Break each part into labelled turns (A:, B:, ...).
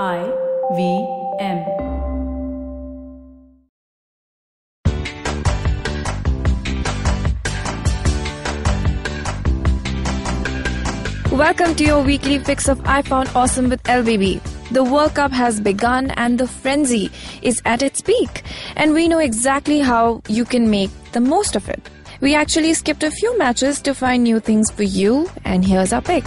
A: I V M.
B: Welcome to your weekly fix of I Found Awesome with LBB. The World Cup has begun and the frenzy is at its peak, and we know exactly how you can make the most of it. We actually skipped a few matches to find new things for you, and here's our pick.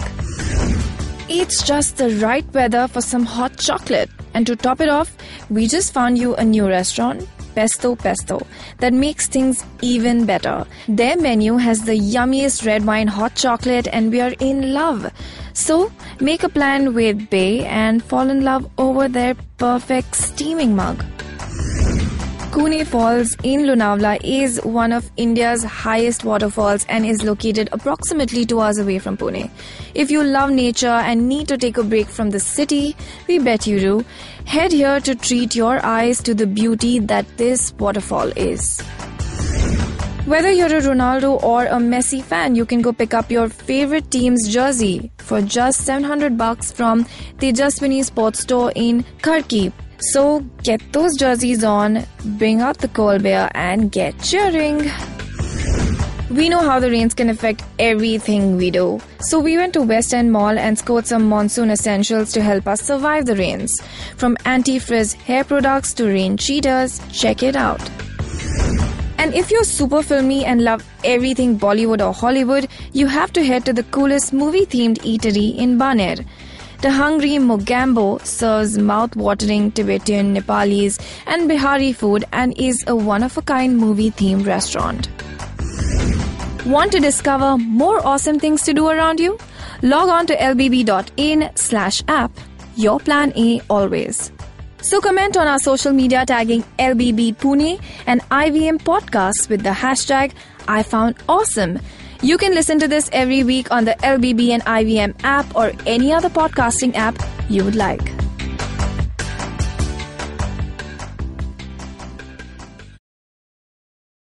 B: It's just the right weather for some hot chocolate. And to top it off, we just found you a new restaurant, Pesto Pesto, that makes things even better. Their menu has the yummiest red wine hot chocolate, and we are in love. So make a plan with bae and fall in love over their perfect steaming mug. Kune Falls in Lonavala is one of India's highest waterfalls and is located approximately 2 hours away from Pune. If you love nature and need to take a break from the city, we bet you do, head here to treat your eyes to the beauty that this waterfall is. Whether you're a Ronaldo or a Messi fan, you can go pick up your favorite team's jersey for just 700 bucks from the Tejaswini Sports Store in Khadki. So get those jerseys on, bring out the cold beer, and get cheering. We know how the rains can affect everything we do. So we went to West End Mall and scored some monsoon essentials to help us survive the rains. From anti-frizz hair products to rain cheaters, check it out. And if you're super filmy and love everything Bollywood or Hollywood, you have to head to the coolest movie themed eatery in Baner. The hungry Mogambo serves mouth-watering Tibetan, Nepalese, and Bihari food and is a one-of-a-kind movie-themed restaurant. Want to discover more awesome things to do around you? Log on to lbb.in slash app. Your plan A always. So comment on our social media tagging LBB Pune and IVM podcasts with the hashtag I found awesome. You can listen to this every week on the LBB and IVM app or any other podcasting app you would like.